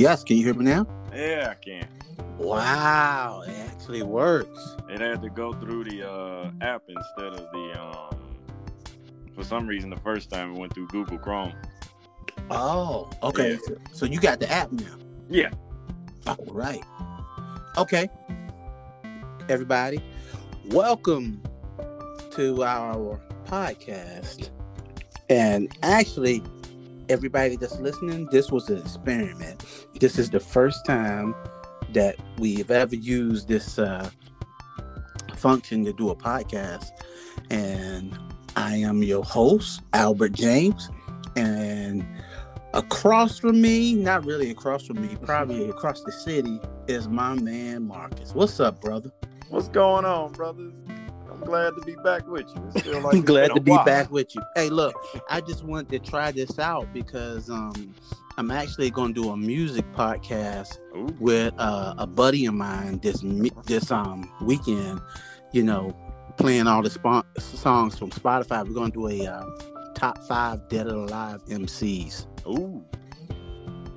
Yes, can you hear me now? Yeah, I can. Wow, it actually works. It had to go through the uh, app instead of the. Um, for some reason, the first time it went through Google Chrome. Oh, okay. Yeah. So, so you got the app now. Yeah. All right. Okay. Everybody, welcome to our podcast. And actually, everybody that's listening, this was an experiment. This is the first time that we've ever used this uh, function to do a podcast. And I am your host, Albert James. And across from me, not really across from me, probably across the city, is my man Marcus. What's up, brother? What's going on, brothers? Glad to be back with you. Like glad to be while. back with you. Hey, look, I just wanted to try this out because um, I'm actually going to do a music podcast Ooh, with uh, a buddy of mine this this um weekend. You know, playing all the spo- songs from Spotify. We're going to do a uh, top five dead or alive MCs. ooh.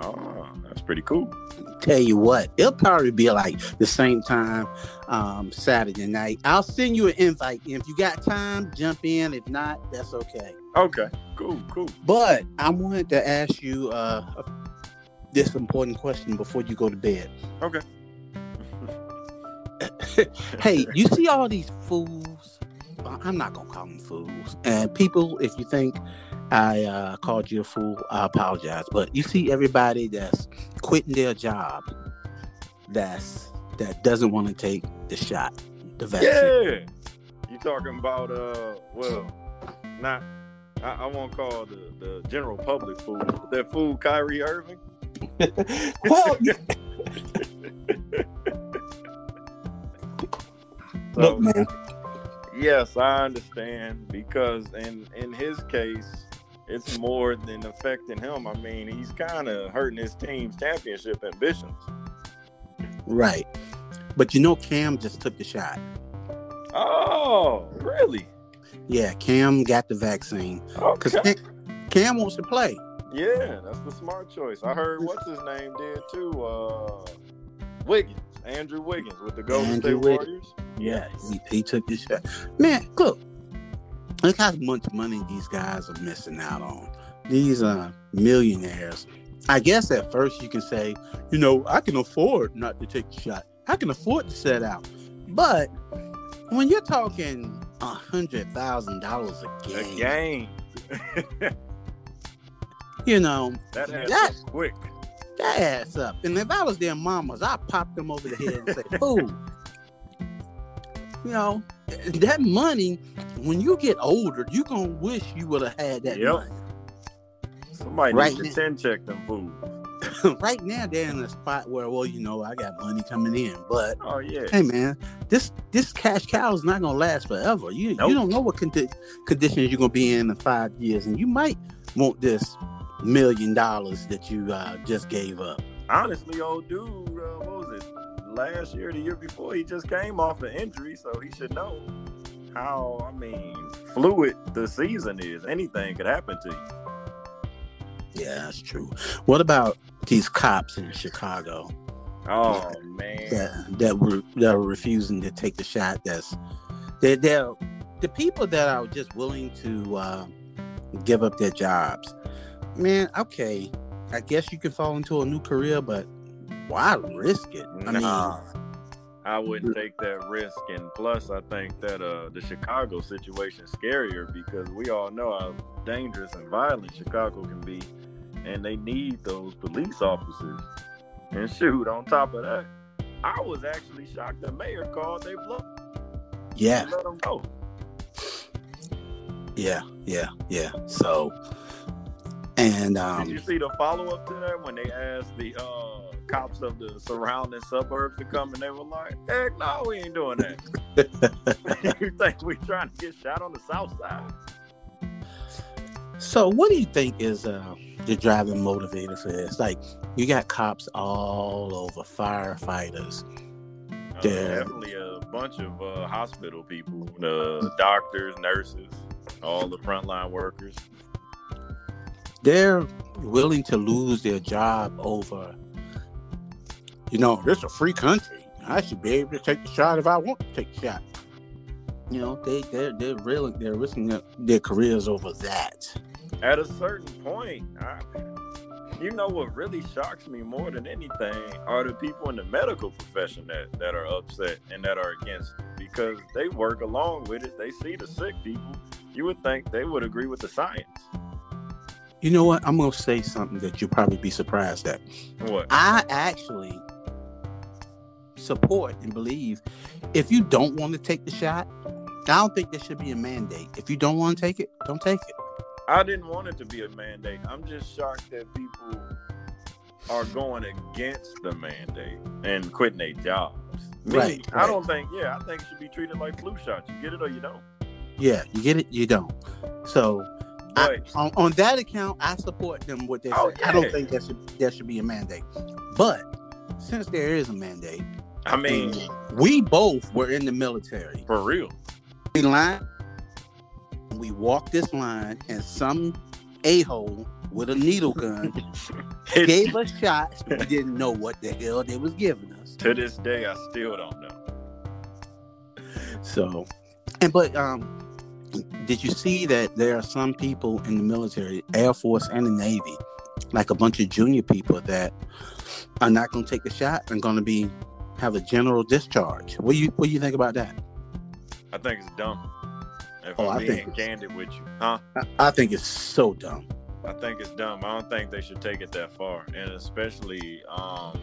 Oh, that's pretty cool. Tell you what, it'll probably be like the same time um, Saturday night. I'll send you an invite. If you got time, jump in. If not, that's okay. Okay, cool, cool. But I wanted to ask you uh, this important question before you go to bed. Okay. Hey, you see all these fools? I'm not gonna call them fools. And people, if you think I uh, called you a fool, I apologize. But you see everybody that's quitting their job, that's that doesn't want to take the shot, the vaccine. Yeah. You talking about uh well, not I, I won't call the, the general public fool, but that fool Kyrie Irving. well, So, look, man. Yes, I understand because in in his case, it's more than affecting him. I mean, he's kind of hurting his team's championship ambitions. Right. But you know, Cam just took the shot. Oh, really? Yeah, Cam got the vaccine because Okay. Cam wants to play. Yeah, that's the smart choice. I heard what's his name did too. Uh, Wiggins, Andrew Wiggins with the Golden Andrew State Wiggins. Warriors. Yeah, he, he took the shot. Man, look, look how much money these guys are missing out on. These uh millionaires. I guess at first you can say, you know, I can afford not to take the shot. I can afford to set out. But when you're talking a hundred thousand dollars a The game, game. you know, that adds That- up quick. that adds up. And if I was their mamas, I'd pop them over the head and say, fool. You know, that money, when you get older, you're gonna wish you would have had that Yep. money. Somebody Right needs now. to ten check them fools. right now they're in a spot where, well, you know, I got money coming in. But Oh yeah. hey man, this this cash cow is not gonna last forever. You Nope. you don't know what condi- conditions you're gonna be in in five years, and you might want this million dollars that you uh, just gave up. Honestly, old dude, uh, what was it? Last year, the year before, he just came off an injury, so he should know how. I mean, fluid the season is. Anything could happen to you. Yeah, that's true. What about these cops in Chicago Oh man. that that were that are refusing to take the shot? That's they're, they're the people that are just willing to uh, give up their jobs. Man, okay, I guess you can fall into a new career, but why risk it? I mean, Nah, I wouldn't take that risk. And plus, I think that uh, the Chicago situation is scarier because we all know how dangerous and violent Chicago can be, and they need those police officers. And shoot, on top of that, I was actually shocked the mayor called they bluff yeah, let them go. yeah, yeah, yeah. So, and Did you um, see the follow up to that when they asked the uh, cops of the surrounding suburbs to come, and they were like, "Heck, no, we ain't doing that." you think we trying to get shot on the south side? so what do you think is uh, the driving motivator for this? Like, you got cops all over, firefighters. Uh, definitely a bunch of uh, hospital people, the doctors, nurses, all the frontline workers. They're willing to lose their job over you know, this is a free country. I should be able to take the shot if I want to take the shot. You know, they they're they're really they're risking their, their careers over that. At a certain point, I, you know what really shocks me more than anything are the people in the medical profession that, that are upset and that are against it because they work along with it. They see the sick people. You would think they would agree with the science. You know what? I'm gonna say something that you'll probably be surprised at. What? I actually support and believe if you don't want to take the shot, I don't think there should be a mandate. If you don't want to take it, don't take it. I didn't want it to be a mandate. I'm just shocked that people are going against the mandate and quitting their jobs. Me, Right, I right. don't think. Yeah, I think it should be treated like flu shots. You get it or you don't. Yeah, you get it, you don't. So I, on, on that account, I support them what they Oh. I don't think that should there should be a mandate. But since there is a mandate, I mean, we both were in the military. for real. We line, we walked this line, and some a hole with a needle gun gave us shots. We didn't know what the hell they was giving us. to this day, I still don't know. So, and but um, did you see that there are some people in the military, Air Force and the Navy, like a bunch of junior people that are not going to take the shot and going to be have a general discharge? What do you what do you think about that? I think it's dumb. If Oh, I'm I being think candid with you, huh? I, I think it's so dumb. I think it's dumb. I don't think they should take it that far, and especially, um,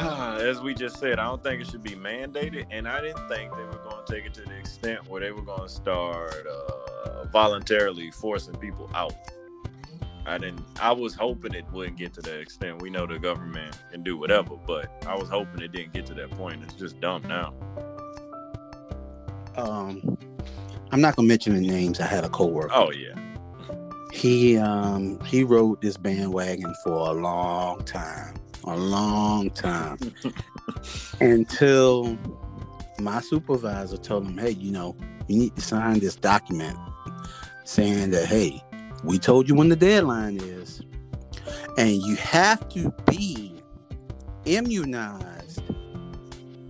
as we just said, I don't think it should be mandated. And I didn't think they were going to take it to the extent where they were going to start uh, voluntarily forcing people out. I didn't. I was hoping it wouldn't get to that extent. We know the government can do whatever, but I was hoping it didn't get to that point. It's just dumb now. Um, I'm not going to mention the names. I had a coworker. Oh yeah, He um he rode this bandwagon for a long time, a long time, until my supervisor told him, "Hey, you know, you need to sign this document saying that hey, we told you when the deadline is, and you have to be immunized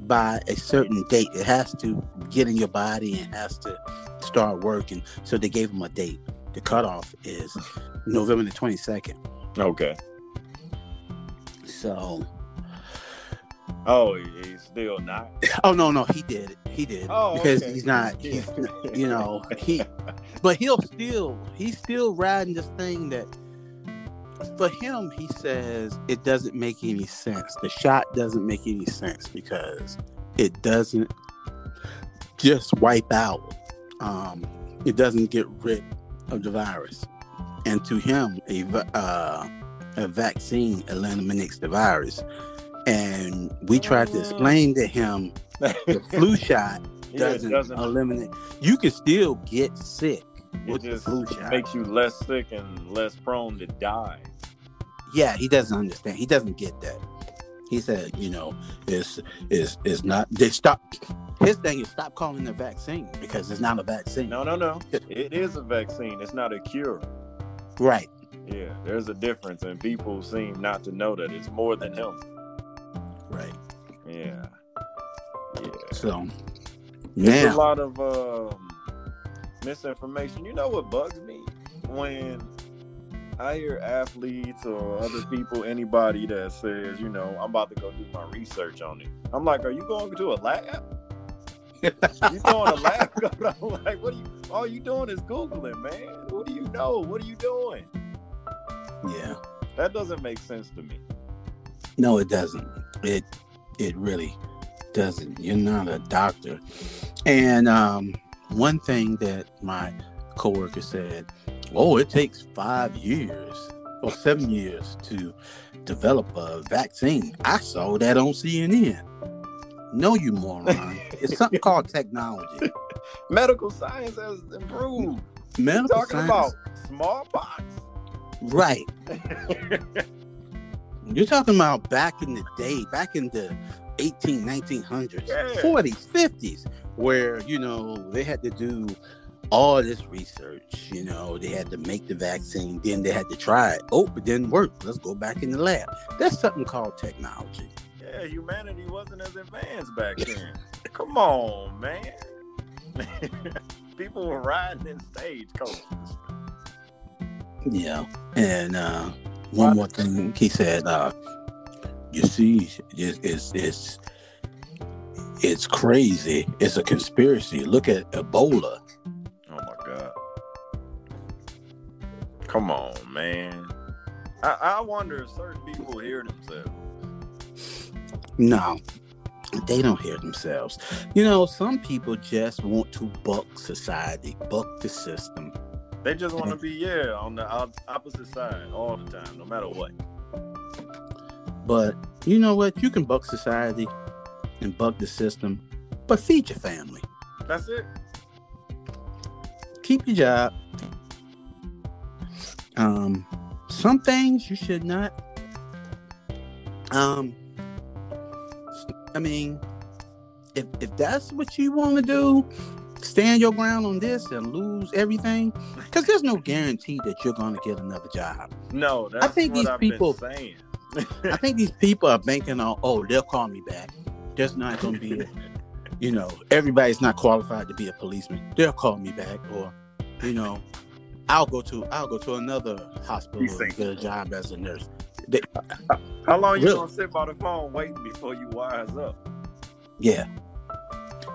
by a certain date. It has to get in your body and has to start working." So they gave him a date. The cutoff is November the 22nd. okay. So, Oh, he's still not. oh no, no, he did it. He did. Oh, because okay. he's not. He's, you know, he, but he'll still, he's still riding this thing that, for him, he says it doesn't make any sense. The shot doesn't make any sense because it doesn't just wipe out. Um, it doesn't get rid of the virus, and to him, a uh, a vaccine eliminates the virus. And we tried to explain to him the flu shot doesn't, doesn't eliminate. You can still get sick it with the just flu shot. makes you less sick and less prone to die. yeah, he doesn't understand. He doesn't get that. He said, you know, is is is not. They stop. His thing is stop calling it a vaccine because it's not a vaccine. No, no, no. It is a vaccine. It's not a cure. Right. Yeah, there's a difference, and people seem not to know that it's more than him. Right. Yeah, yeah. So Yeah. There's a lot of um, misinformation. You know what bugs me when I hear athletes or other people, anybody that says, you know, I'm about to go do my research on it. I'm like, are you going to a lab? you doing a lab? I'm like, what are you? All you doing is googling, man. What do you know? What are you doing? Yeah. That doesn't make sense to me. No, it doesn't. It it really doesn't. You're not a doctor. And um, one thing that my coworker said, "Oh, it takes five years or seven years to develop a vaccine." I saw that on CNN. No, you moron! it's something called technology. Medical science has improved. Medical talking science, about smallpox. Right? You're talking about back in the day, back in the 18, 1900s, Yeah. 40s, 50s, where, you know, they had to do all this research. You know, they had to make the vaccine, then they had to try it. Oh, it didn't work. Let's go back in the lab. That's something called technology. Yeah, humanity wasn't as advanced back then. Come on, man. People were riding in stagecoaches. Yeah, and uh, one more thing he said. Uh, you see, it's, it's it's it's crazy. It's a conspiracy. Look at Ebola. Oh my god! Come on, man. I, I wonder if certain people hear themselves. No, they don't hear themselves. You know, some people just want to buck society, buck the system. They just want to be yeah on the opposite side all the time, no matter what. But you know what? You can buck society and buck the system, but feed your family. That's it. Keep your job. Um, some things you should not. Um, I mean, if if that's what you want to do, stand your ground on this and lose everything because there's no guarantee that you're going to get another job. No, I think these I've people. I think these people are banking on, oh, they'll call me back. There's not going to be, a, you know, everybody's not qualified to be a policeman. They'll call me back, or, you know, I'll go to I'll go to another hospital and get a job as a nurse. They, How long really? you gonna sit by the phone waiting before you wise up? Yeah,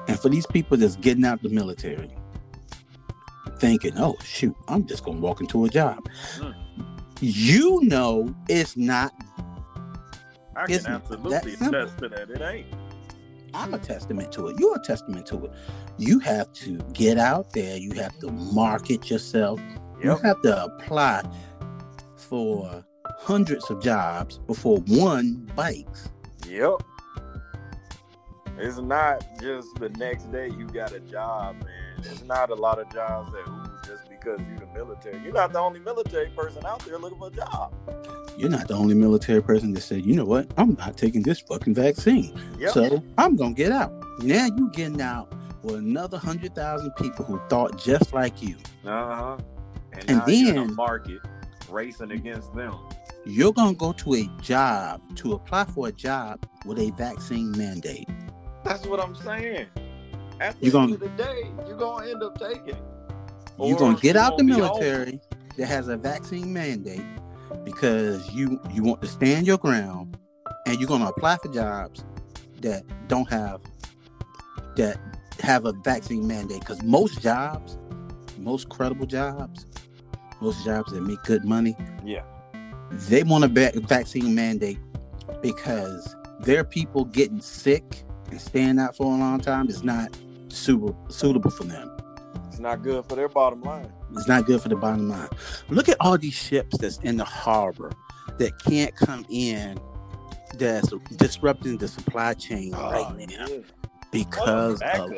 and for these people that's getting out the military, thinking, oh, shoot, I'm just going to walk into a job. Mm. You know, it's not. I can absolutely attest to that. It ain't. I'm a testament to it. You're a testament to it. You have to get out there. You have to market yourself. Yep. You have to apply for hundreds of jobs before one bites. Yep. It's not just the next day you got a job, man. It's not a lot of jobs that just because you're the military. You're not the only military person out there looking for a job. You're not the only military person that said, you know what, I'm not taking this fucking vaccine. Yep. So I'm gonna get out. Now you getting out with another hundred thousand people who thought just like you. Uh-huh. And, and then the market racing against them. You're gonna go to a job to apply for a job with a vaccine mandate. That's what I'm saying. At the you're gonna, end of the day, you're gonna end up taking it. You're gonna get out the military that has a vaccine mandate because you you want to stand your ground and you're gonna apply for jobs that don't have that have a vaccine mandate because most jobs most credible jobs most jobs that make good money yeah they want a vaccine mandate because there are people getting sick and staying out for a long time is not super suitable for them. It's not good for their bottom line. It's not good for the bottom line. Look at all these ships that's in the harbor that can't come in that's disrupting the supply chain oh, right now yeah. because of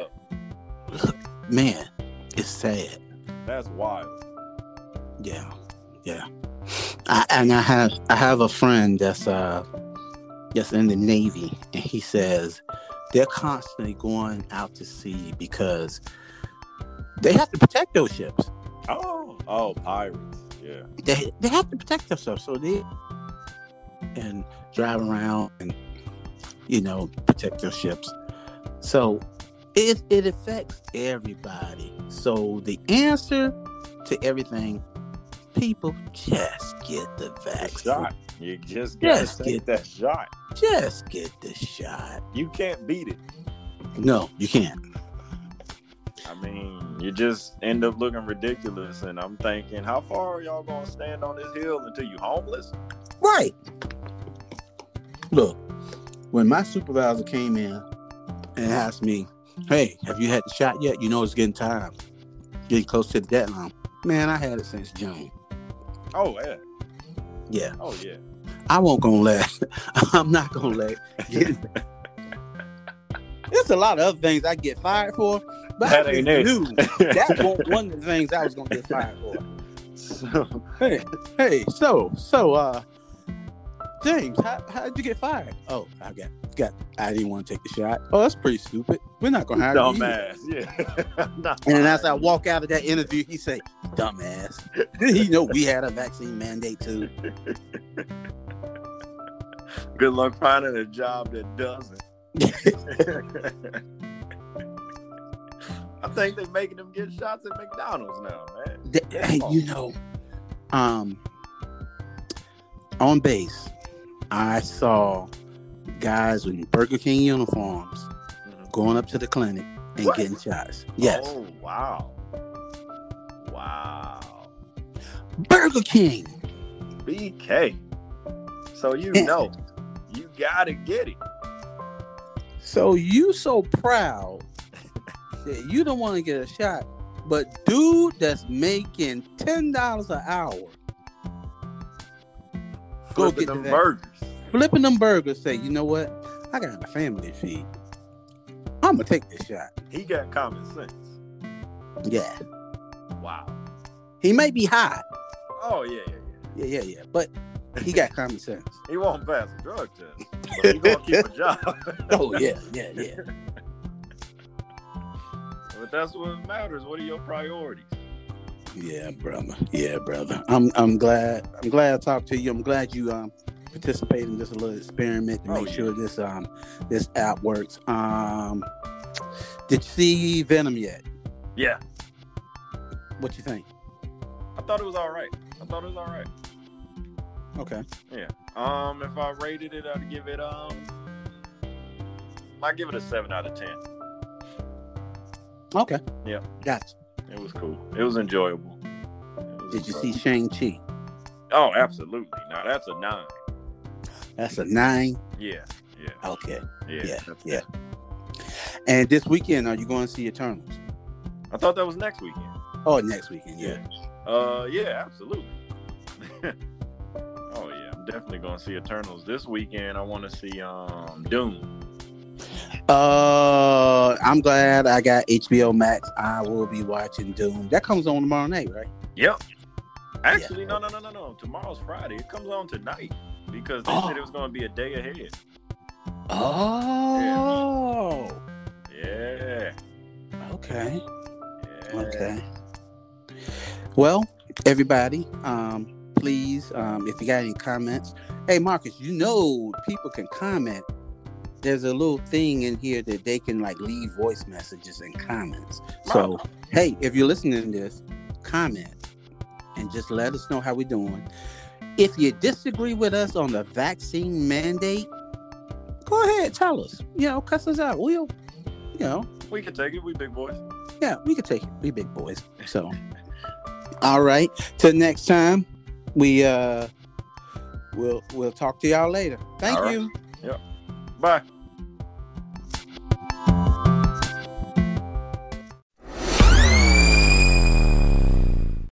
look, man, it's sad. That's wild. Yeah, yeah. I, and I have I have a friend that's uh that's in the Navy, and he says they're constantly going out to sea because they have to protect those ships. Oh, oh, pirates. Yeah. They they have to protect themselves, so they and drive around and you know protect their ships. So it it affects everybody. So the answer to everything, people just get the vaccine. You just just get that shot. Just get the shot. You can't beat it. No, you can't. I mean, you just end up looking ridiculous, and I'm thinking, how far are y'all gonna stand on this hill until you're homeless? Right. Look, when my supervisor came in and asked me, "Hey, have you had the shot yet? You know it's getting time, getting close to the deadline." Man, I had it since June. Oh yeah. Yeah. Oh yeah. I won't gonna let. I'm not gonna let. There's a lot of other things I get fired for, but that I ain't knew that was one of the things I was gonna get fired for. So, hey, hey, so, so, uh, James, how how did you get fired? Oh, I got got. I didn't want to take the shot. Oh, that's pretty stupid. We're not gonna hire you. Dumbass. Yeah. Not And as I walk out of that interview, he say, "Dumbass." you know we had a vaccine mandate too. Good luck finding a job that doesn't. I think they're making them get shots at McDonald's now, man. Th- hey, you know, um, on base, I saw guys in Burger King uniforms going up to the clinic and What? getting shots. Yes, Oh wow. Wow. Burger King. BK. So you know, you gotta get it. So you so proud that you don't want to get a shot, but dude that's making ten dollars an hour Go get them burgers. flipping them burgers, say, you know what? I got a family to feed. I'm gonna take this shot. He got common sense. Yeah, Wow. he may be high. Oh yeah, yeah, yeah. Yeah, yeah, yeah, but he got common sense. He won't pass a drug test, but he gonna keep a job. Oh yeah, yeah, yeah. But that's what matters. What are your priorities? Yeah, brother. Yeah, brother. I'm I'm glad I'm glad I talked to you. I'm glad you um participate in this little experiment to Oh, make yeah. sure this um this app works. Um did you see Venom yet? Yeah, What you think? I thought it was all right. I thought it was all right. Okay. Yeah. Um, if I rated it, I'd give it um, I give it a seven out of ten. Okay. Yeah. Gotcha. It was cool. It was enjoyable. It was Did you see enjoyable. Shang-Chi? Oh, absolutely. Now that's a nine. That's a nine. Yeah. Yeah. Okay. Yeah. Yeah, yeah. And this weekend, are you going to see Eternals? I thought that was next weekend. Oh, next weekend, yeah. Uh, yeah, absolutely. Oh yeah, definitely gonna see Eternals this weekend. I want to see um Dune. Uh, I'm glad I got HBO Max. I will be watching Dune. That comes on tomorrow night, right? Yep. Actually, no, no, no, no, no. Tomorrow's Friday. It comes on tonight because they Oh. said it was gonna be a day ahead. Oh, Yeah. okay, yeah. okay. Well, everybody, um, please, um, if you got any comments, hey Marcus, you know people can comment. There's a little thing in here that they can like leave voice messages and comments. So, hey, if you're listening to this, comment and just let us know how we're doing. If you disagree with us on the vaccine mandate, go ahead, tell us. You know, cuss us out. We'll, you know, We can take it. We big boys. yeah, we can take it. We big boys. So, all right. Till next time, we uh, we'll we'll talk to y'all later. Thank right. you. Bye.